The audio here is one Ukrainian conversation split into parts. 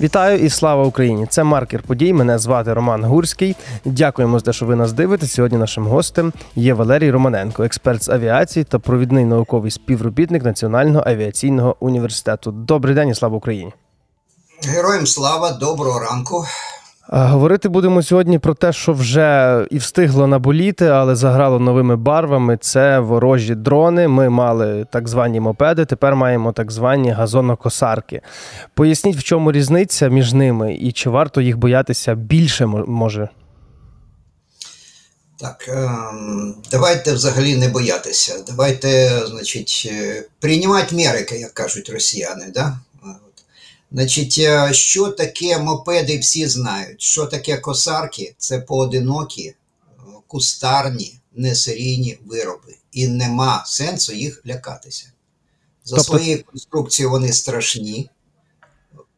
Вітаю і слава Україні! Це маркер подій. Мене звати Роман Гурський. Дякуємо за те, що ви нас дивите. Сьогодні нашим гостем є Валерій Романенко, експерт з авіації та провідний науковий співробітник Національного авіаційного університету. Добрий день і слава Україні! Героям слава, доброго ранку. А, Говорити будемо сьогодні про те, що вже і встигло наболіти, але заграло новими барвами. Це ворожі дрони. Ми мали так звані мопеди, тепер маємо так звані газонокосарки. Поясніть, в чому різниця між ними і чи варто їх боятися більше мо- може? Так, ем, давайте взагалі не боятися. Давайте, значить, е, приймати міри, як кажуть росіяни. Да? Значить, е, що таке мопеди, всі знають. Що таке косарки? Це поодинокі, е, кустарні, несерійні вироби. І нема сенсу їх лякатися. За Тобто- своєю конструкцією вони страшні,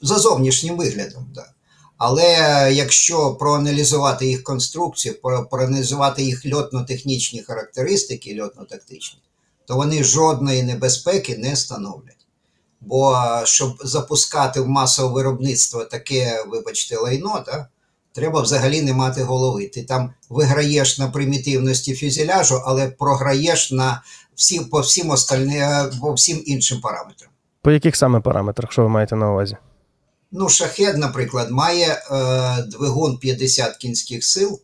за зовнішнім виглядом, так. Але якщо проаналізувати їх конструкцію, проаналізувати їх льотно-технічні характеристики, льотно-тактичні, то вони жодної небезпеки не становлять. Бо щоб запускати в масове виробництво таке, вибачте, лайно, да, треба взагалі не мати голови. Ти там виграєш на примітивності фюзеляжу, але програєш на всі, по, всім остальні, е, по всім іншим параметрам. По яких саме параметрах, що ви маєте на увазі? Ну, шахед, наприклад, має е, двигун 50 кінських сил,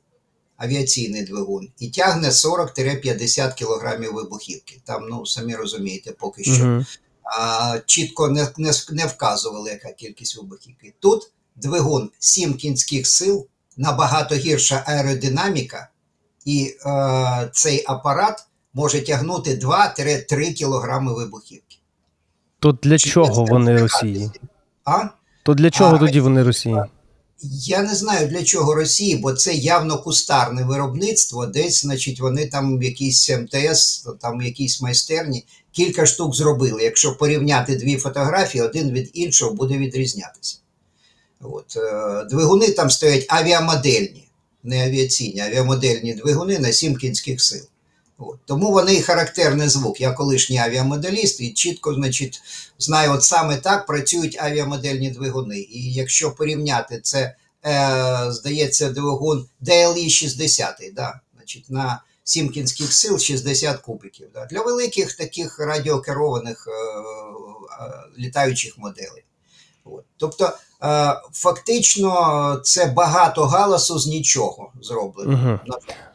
авіаційний двигун, і тягне 40-50 кілограмів вибухівки. Там, ну, самі розумієте, поки що. Мгм. А, чітко не, не, не вказували, яка кількість вибухівки. Тут двигун 7 кінських сил, набагато гірша аеродинаміка, і а, цей апарат може тягнути 2-3 кілограми вибухівки. То для Чи чого вони? Росії? А? То для чого А, тоді вони Росії? Я не знаю для чого Росії, бо це явно кустарне виробництво. Десь, значить, вони там в якійсь МТС, там в якійсь майстерні кілька штук зробили. Якщо порівняти дві фотографії, один від іншого буде відрізнятися. От, е, двигуни там стоять авіамодельні, не авіаційні, авіамодельні двигуни на 7 кінських сил. От. Тому вони і характерний звук. Я колишній авіамоделіст і чітко, значить, знаю, от саме так працюють авіамодельні двигуни. І якщо порівняти це, е, здається, двигун DLE 60, да, значить, на 7 кінських сил 60 кубиків. Да, для великих таких радіокерованих е, е, літаючих моделей. От. Тобто, е, фактично, це багато галасу з нічого зроблено. Жаль, так.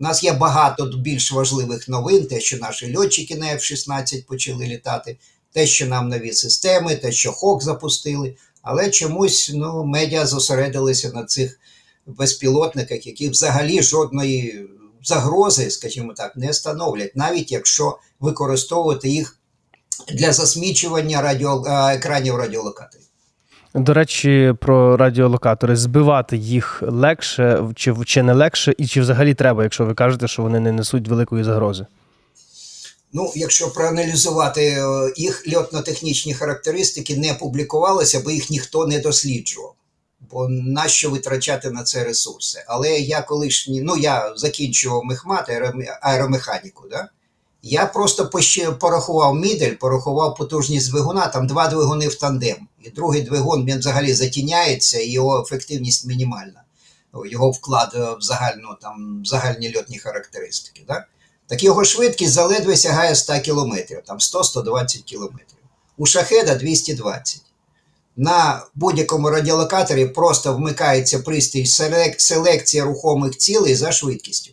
У нас є багато більш важливих новин, те, що наші льотчики на F-16 почали літати, те, що нам нові системи, те, що ХОК запустили. Але чомусь ну, медіа зосередилися на цих безпілотниках, які взагалі жодної загрози, скажімо так, не становлять, навіть якщо використовувати їх для засмічування радіо, е, екранів радіолокаторів. До речі, про радіолокатори збивати їх легше чи, чи не легше, і чи взагалі треба, якщо ви кажете, що вони не несуть великої загрози? Ну, якщо проаналізувати е, їх льотно-технічні характеристики, не публікувалися, бо їх ніхто не досліджував. Бо нащо витрачати на це ресурси? Але я колишній, ну я закінчував мехмат, аеромеханіку, да? я просто порахував мідель, порахував потужність двигуна, там два двигуни в тандем. І другий двигун він взагалі затіняється, і його ефективність мінімальна. Його вклад е, в загальну, там, загальні льотні характеристики. Да? Так його швидкість заледве сягає 100 км, там 100-120 км. У шахеда 220. На будь-якому радіолокаторі просто вмикається пристрій селек- селекція рухомих цілей за швидкістю.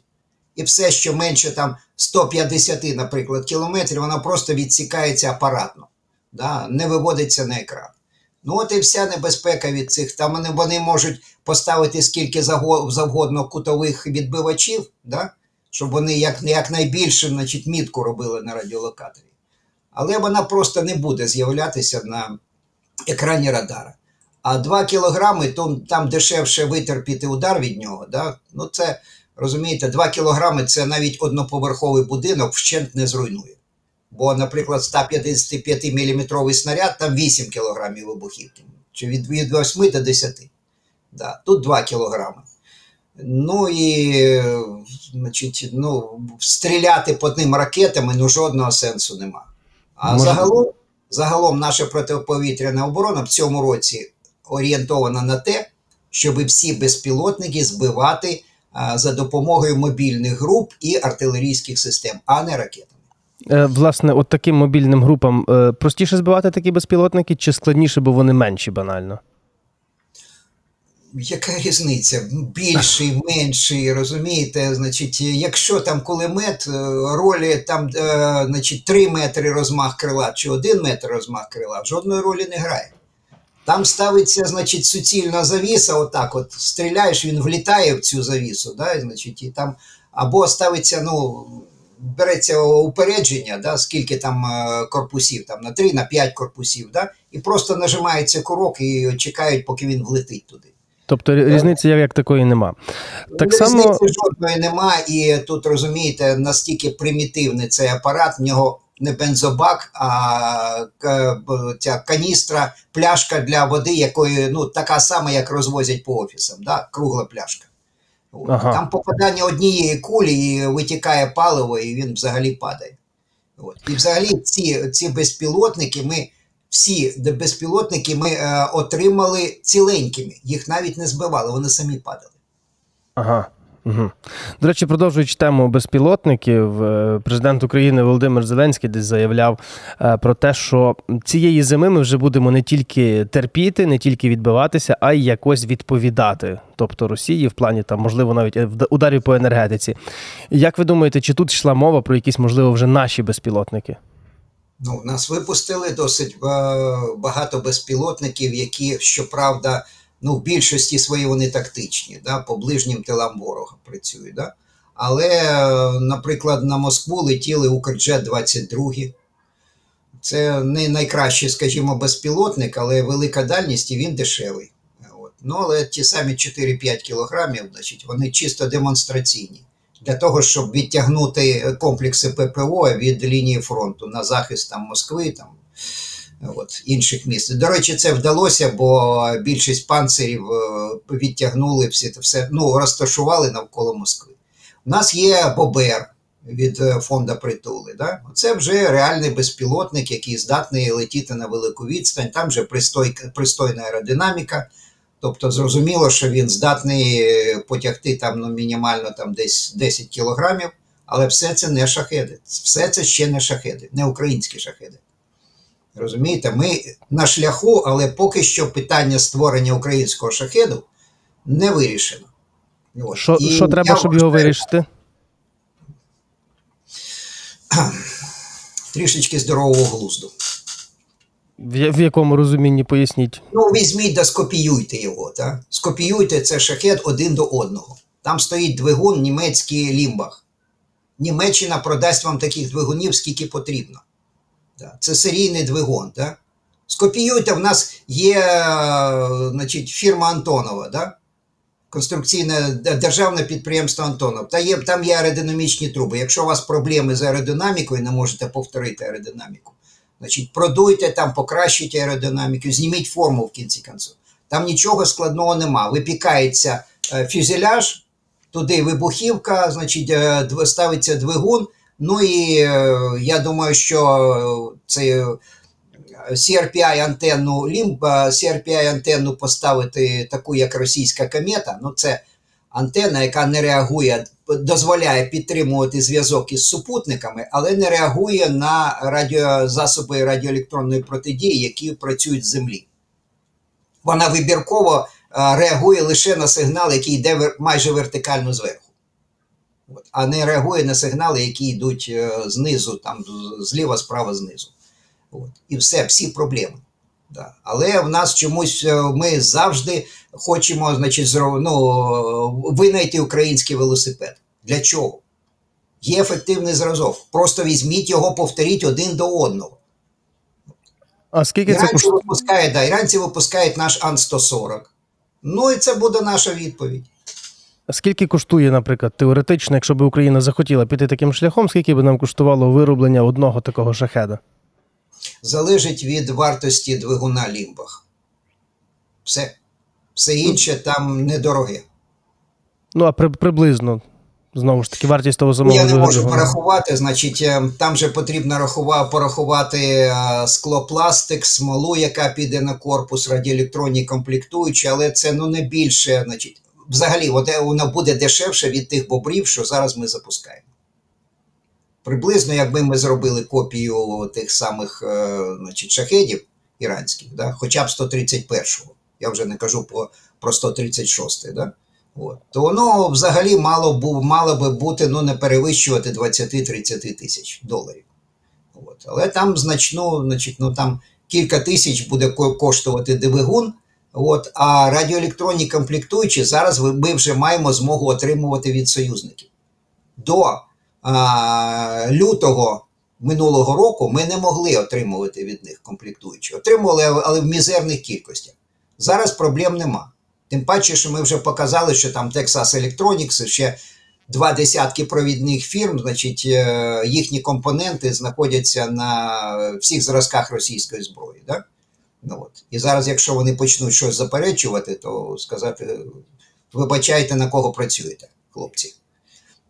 І все, що менше там 150, наприклад, кілометрів, воно просто відсікається апаратно, да? не виводиться на екран. Ну, от і вся небезпека від цих. Там вони, можуть поставити скільки завгодно кутових відбивачів, да? щоб вони як, якнайбільше значить, мітку робили на радіолокаторі. Але вона просто не буде з'являтися на екрані радара. А 2 кілограми, то там дешевше витерпіти удар від нього. Да? Ну це, розумієте, 2 кілограми це навіть одноповерховий будинок вщент не зруйнує. Бо, наприклад, 155 мм снаряд там 8 кілограмів вибухівки, чи від, від 8 до 10. Да, тут 2 кілограми. Ну і значить, ну, стріляти по ним ракетами ну, жодного сенсу нема. А Може- загалом, загалом наша протиповітряна оборона в цьому році орієнтована на те, щоб всі безпілотники збивати а, за допомогою мобільних груп і артилерійських систем, а не ракетами. Е, Власне, от таким мобільним групам е, простіше збивати такі безпілотники, чи складніше, бо вони менші банально? Яка різниця? Більший, менший, розумієте? Значить, якщо там кулемет, е, ролі там, значить, 3 метри розмах крила чи 1 метр розмах крила, жодної ролі не грає. Там ставиться, значить, суцільна завіса, отак от стріляєш, він влітає в цю завісу, да, і, значить, і там, або ставиться, ну, береться упередження, да, скільки там е, корпусів, там на 3, на 5 корпусів, да, і просто нажимається курок і чекають, поки він влетить туди. Тобто рі- різниці як, як такої нема. Так само Різниці жодної нема, і тут розумієте, настільки примітивний цей апарат, в нього не бензобак, а ця каністра, пляшка для води, якої ну така сама, як розвозять по офісам, да? кругла пляшка. Ага. Там попадання однієї кулі і витікає паливо, і він взагалі падає. От. І взагалі ці, ці безпілотники ми. Всі безпілотники ми е, отримали ціленькими, їх навіть не збивали, вони самі падали. Ага. Угу. До речі, продовжуючи тему безпілотників, е, президент України Володимир Зеленський десь заявляв е, про те, що цієї зими ми вже будемо не тільки терпіти, не тільки відбиватися, а й якось відповідати. Тобто Росії в плані там, можливо, навіть е, ударів по енергетиці. Як ви думаєте, чи тут йшла мова про якісь, можливо, вже наші безпілотники? Ну, нас випустили досить багато безпілотників, які, щоправда, ну, в більшості свої вони тактичні, да, по ближнім тилам ворога працюють. Да? Але, наприклад, на Москву летіли Укрджет 22. Це не найкращий, скажімо, безпілотник, але велика дальність і він дешевий. От. Ну, але ті самі 4-5 кілограмів, значить, вони чисто демонстраційні для того, щоб відтягнути комплекси ППО від лінії фронту на захист там Москви, там от, інших міст. До речі, це вдалося, бо більшість панцирів е, відтягнули всі це все, ну розташували навколо Москви. У нас є Бобер від е, фонду притули. Да? Це вже реальний безпілотник, який здатний летіти на велику відстань. Там вже пристой, пристойна аеродинаміка. Тобто зрозуміло, що він здатний потягти там ну, мінімально там десь 10 кілограмів, але все це не шахеди. Все це ще не шахеди, не українські шахеди. Розумієте, ми на шляху, але поки що питання створення українського шахеду не вирішено. От. Що, І що треба, щоб його вирішити? Трішечки здорового глузду. В, в якому розумінні поясніть? Ну, візьміть да скопіюйте його. Та? Скопіюйте це шахет один до одного. Там стоїть двигун німецький лімбах. Німеччина продасть вам таких двигунів, скільки потрібно. Це серійний двигун. Та? Скопіюйте, в нас є е, значить, фірма Антонова, да? конструкційне державне підприємство Антонов. Та є, там є аеродинамічні труби. Якщо у вас проблеми з аеродинамікою, не можете повторити аеродинаміку, Значить, продуйте там, покращуйте аеродинаміку, зніміть форму в кінці концу. Там нічого складного нема. Випікається е, фюзеляж, туди вибухівка, значить, е, ставиться двигун. Ну і е, я думаю, що це CRPI антенну лімб, CRPI антенну поставити таку, як російська комета. Ну, це антенна, яка не реагує, дозволяє підтримувати зв'язок із супутниками, але не реагує на радіозасоби радіоелектронної протидії, які працюють з землі. Вона вибірково е, реагує лише на сигнал, який йде майже вертикально зверху. А не реагує на сигнали, які йдуть е, знизу, там зліва, справа, знизу. От. І все, всі проблеми. Да. Але в нас чомусь е, ми завжди хочемо, значить, зро- ну, винайти український велосипед. Для чого? Є ефективний зразок. Просто візьміть його, повторіть один до одного. А скільки це Іранці коштує? випускають, да, іранці випускають наш Ан-140. Ну і це буде наша відповідь. Скільки коштує, наприклад, теоретично, якщо б Україна захотіла піти таким шляхом, скільки б нам коштувало вироблення одного такого шахеда? Залежить від вартості двигуна Лімбах. Все. Все інше там недороге. Ну, а при, приблизно Знову ж таки, вартість того Ну, самого Я не можу двигуна. порахувати. Значить, е, там же потрібно рахува- порахувати е, склопластик, смолу, яка піде на корпус, радіоелектронні комплектуючі, але це ну не більше. Значить, взагалі, от, е, воно буде дешевше від тих бобрів, що зараз ми запускаємо. Приблизно, якби ми зробили копію тих самих е, значить, шахедів іранських, да, хоча б 131-го, я вже не кажу про, про 136-й, да, От. То воно взагалі мало, бу, мало би бути ну, не перевищувати 20-30 тисяч доларів. От. Але там значно, значить, ну, там кілька тисяч буде коштувати двигун, от, а радіоелектронні комплектуючі зараз ми вже маємо змогу отримувати від союзників. До а, лютого минулого року ми не могли отримувати від них комплектуючі. Отримували, але в мізерних кількостях. Зараз проблем нема. Тим паче, що ми вже показали, що там Texas Electronics, ще два десятки провідних фірм, значить, е, їхні компоненти знаходяться на всіх зразках російської зброї. Да? Ну, от. І зараз, якщо вони почнуть щось заперечувати, то сказати, вибачайте, на кого працюєте, хлопці.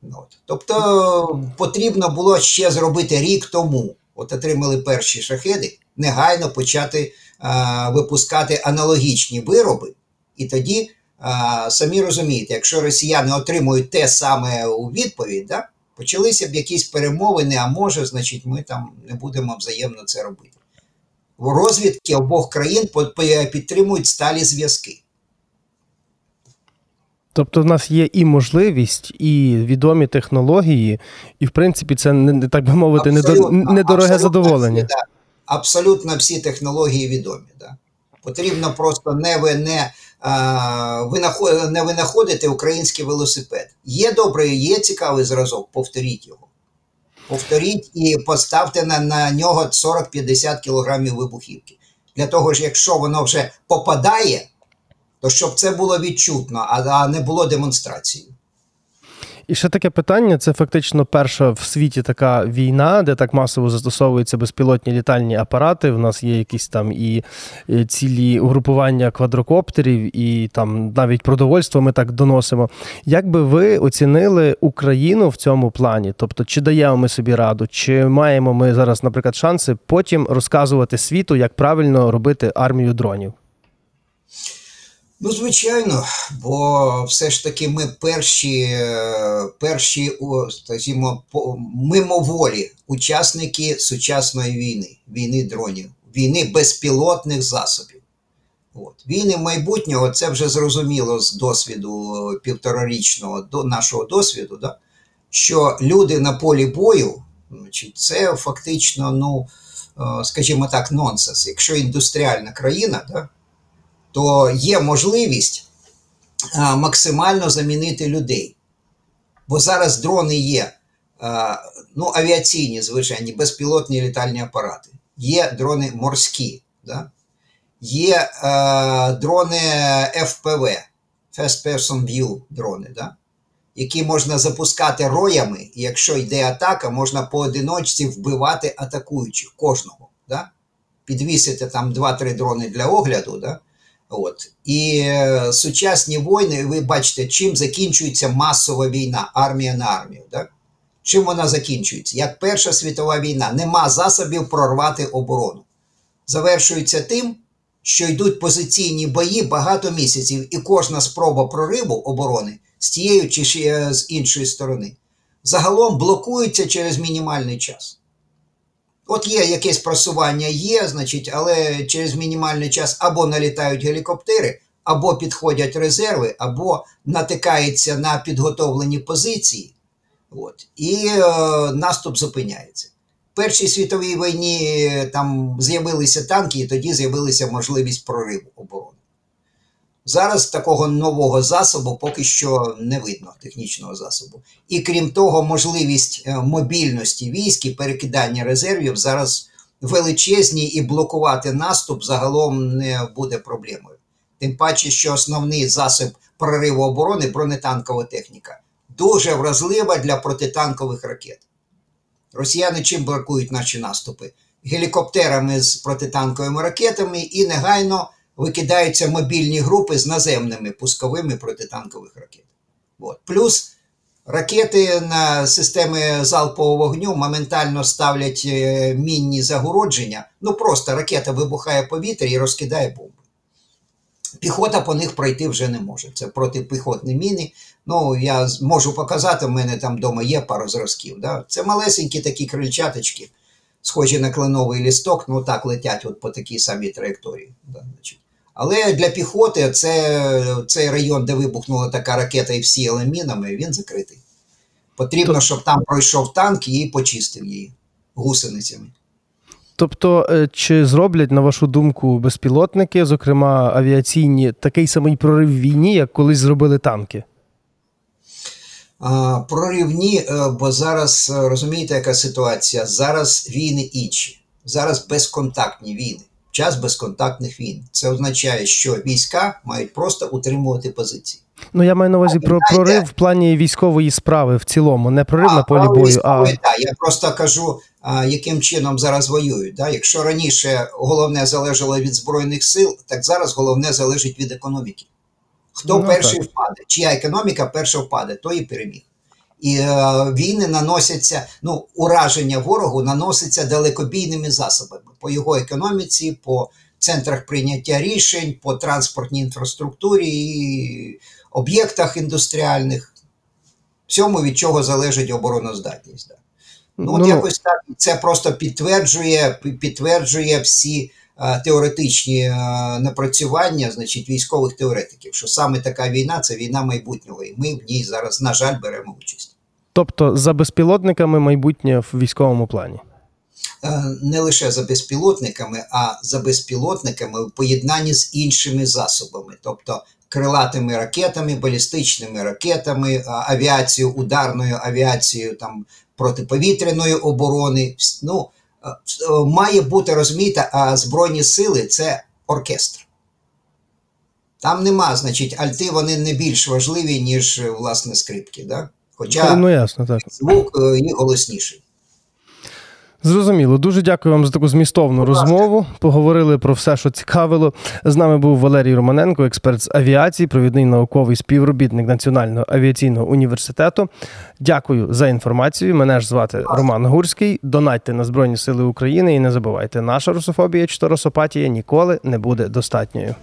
Ну, От. Тобто потрібно було ще зробити рік тому. От отримали перші шахеди, негайно почати а, випускати аналогічні вироби, і тоді а, самі розумієте, якщо росіяни отримують те саме у відповідь, да, почалися б якісь перемовини, а може, значить, ми там не будемо взаємно це робити. В розвідки обох країн підтримують сталі зв'язки. Тобто в нас є і можливість, і відомі технології, і в принципі це не не- так би мовити, Абсолютно, недороге абсолютно задоволення. всі, да. Абсолютно всі технології відомі. Да. Потрібно просто не, ви, не, а, винаход, не винаходити український велосипед. Є добрий, є цікавий зразок, повторіть його. Повторіть і поставте на, на нього 40-50 кілограмів вибухівки. Для того ж, якщо воно вже попадає, то щоб це було відчутно, а, а не було демонстрацією. І ще таке питання: це фактично перша в світі така війна, де так масово застосовуються безпілотні літальні апарати. В нас є якісь там і цілі угрупування квадрокоптерів, і там навіть продовольство ми так доносимо. Як би ви оцінили Україну в цьому плані? Тобто, чи даємо ми собі раду, чи маємо ми зараз, наприклад, шанси потім розказувати світу, як правильно робити армію дронів? Ну, звичайно, бо все ж таки ми перші, перші скажімо, мимоволі учасники сучасної війни, війни дронів, війни безпілотних засобів. От. Війни майбутнього це вже зрозуміло з досвіду півторарічного до нашого досвіду, да? що люди на полі бою, це фактично, ну, е, скажімо так, нонсенс. Якщо індустріальна країна, да, то є можливість максимально замінити людей. Бо зараз дрони є ну, авіаційні, звичайні, безпілотні літальні апарати, є дрони морські, да? є дрони FPV, First Person View дрони, да? які можна запускати роями, і якщо йде атака, можна поодиночці вбивати атакуючих кожного. Да? Підвісити там 2-3 дрони для огляду. Да? От. І е, сучасні війни, ви бачите, чим закінчується масова війна, армія на армію. Так? Чим вона закінчується? Як Перша світова війна, нема засобів прорвати оборону. Завершується тим, що йдуть позиційні бої багато місяців, і кожна спроба прориву оборони з тієї чи з іншої сторони загалом блокується через мінімальний час. От є якесь просування, є, значить, але через мінімальний час або налітають гелікоптери, або підходять резерви, або натикаються на підготовлені позиції, от, і е, наступ зупиняється. В Першій світовій війні е, там з'явилися танки, і тоді з'явилася можливість прориву оборони. Зараз такого нового засобу поки що не видно технічного засобу. І крім того, можливість е, мобільності військ і перекидання резервів зараз величезні, і блокувати наступ загалом не буде проблемою. Тим паче, що основний засіб прориву оборони бронетанкова техніка дуже вразлива для протитанкових ракет. Росіяни чим блокують наші наступи? Гелікоптерами з протитанковими ракетами і негайно викидаються мобільні групи з наземними пусковими протитанкових ракет. От. Плюс Ракети на системи залпового вогню моментально ставлять е, мінні загородження. Ну просто ракета вибухає повітря і розкидає бомби. Піхота по них пройти вже не може. Це протипіхотні міни. Ну, я можу показати, в мене там вдома є пара зразків. Да? Це малесенькі такі крильчаточки, схожі на кленовий лісток, ну так летять от по такій самій траєкторії. Да, значить. Але для піхоти це, цей район, де вибухнула така ракета і всіяла мінами, він закритий. Потрібно, щоб там пройшов танк і почистив її гусеницями. Тобто, е, чи зроблять, на вашу думку, безпілотники, зокрема авіаційні, такий самий прорив в війні, як колись зробили танки? А, проривні, е, бо зараз е, розумієте, яка ситуація? Зараз війни інші. Зараз безконтактні війни. Час безконтактних війн. Це означає, що війська мають просто утримувати позиції. Ну, я маю на увазі про знаєте- прорив в плані військової справи в цілому, не прорив на полі а бою, а військові, я просто кажу, а, яким чином зараз воюють. Да? Якщо раніше головне залежало від збройних сил, так зараз головне залежить від економіки. Хто Ну, перший впаде? Чия економіка перша впаде, той і переміг. І е, війни наносяться, ну, ураження ворогу наноситься далекобійними засобами по його економіці, по центрах прийняття рішень, по транспортній інфраструктурі, і об'єктах індустріальних, всьому, від чого залежить обороноздатність. Да. Ну, от Ну, якось так це просто підтверджує, підтверджує всі теоретичні е, напрацювання, значить, військових теоретиків, що саме така війна це війна майбутнього, і ми в ній зараз, на жаль, беремо участь. тобто за безпілотниками майбутнє в військовому плані. Е, Не лише за безпілотниками, а за безпілотниками в поєднанні з іншими засобами, тобто крилатими ракетами, балістичними ракетами, авіацією, ударною авіацією, там протиповітряної оборони. Ну, е, е, має бути, розміта а Збройні сили це оркестр. Там нема, значить, альти вони не більш важливі, ніж е, власне скрипки. Да? Хоча Ну ясно, так. звук є голосніший. Зрозуміло. Дуже дякую вам за таку змістовну розмову. Поговорили про все, що цікавило. З нами був Валерій Романенко, експерт з авіації, провідний науковий співробітник Національного авіаційного університету. Дякую за інформацію. Мене ж звати Роман Гурський. Донатьте на Збройні Сили України і не забувайте, наша русофобія чи русопатія ніколи не буде достатньою.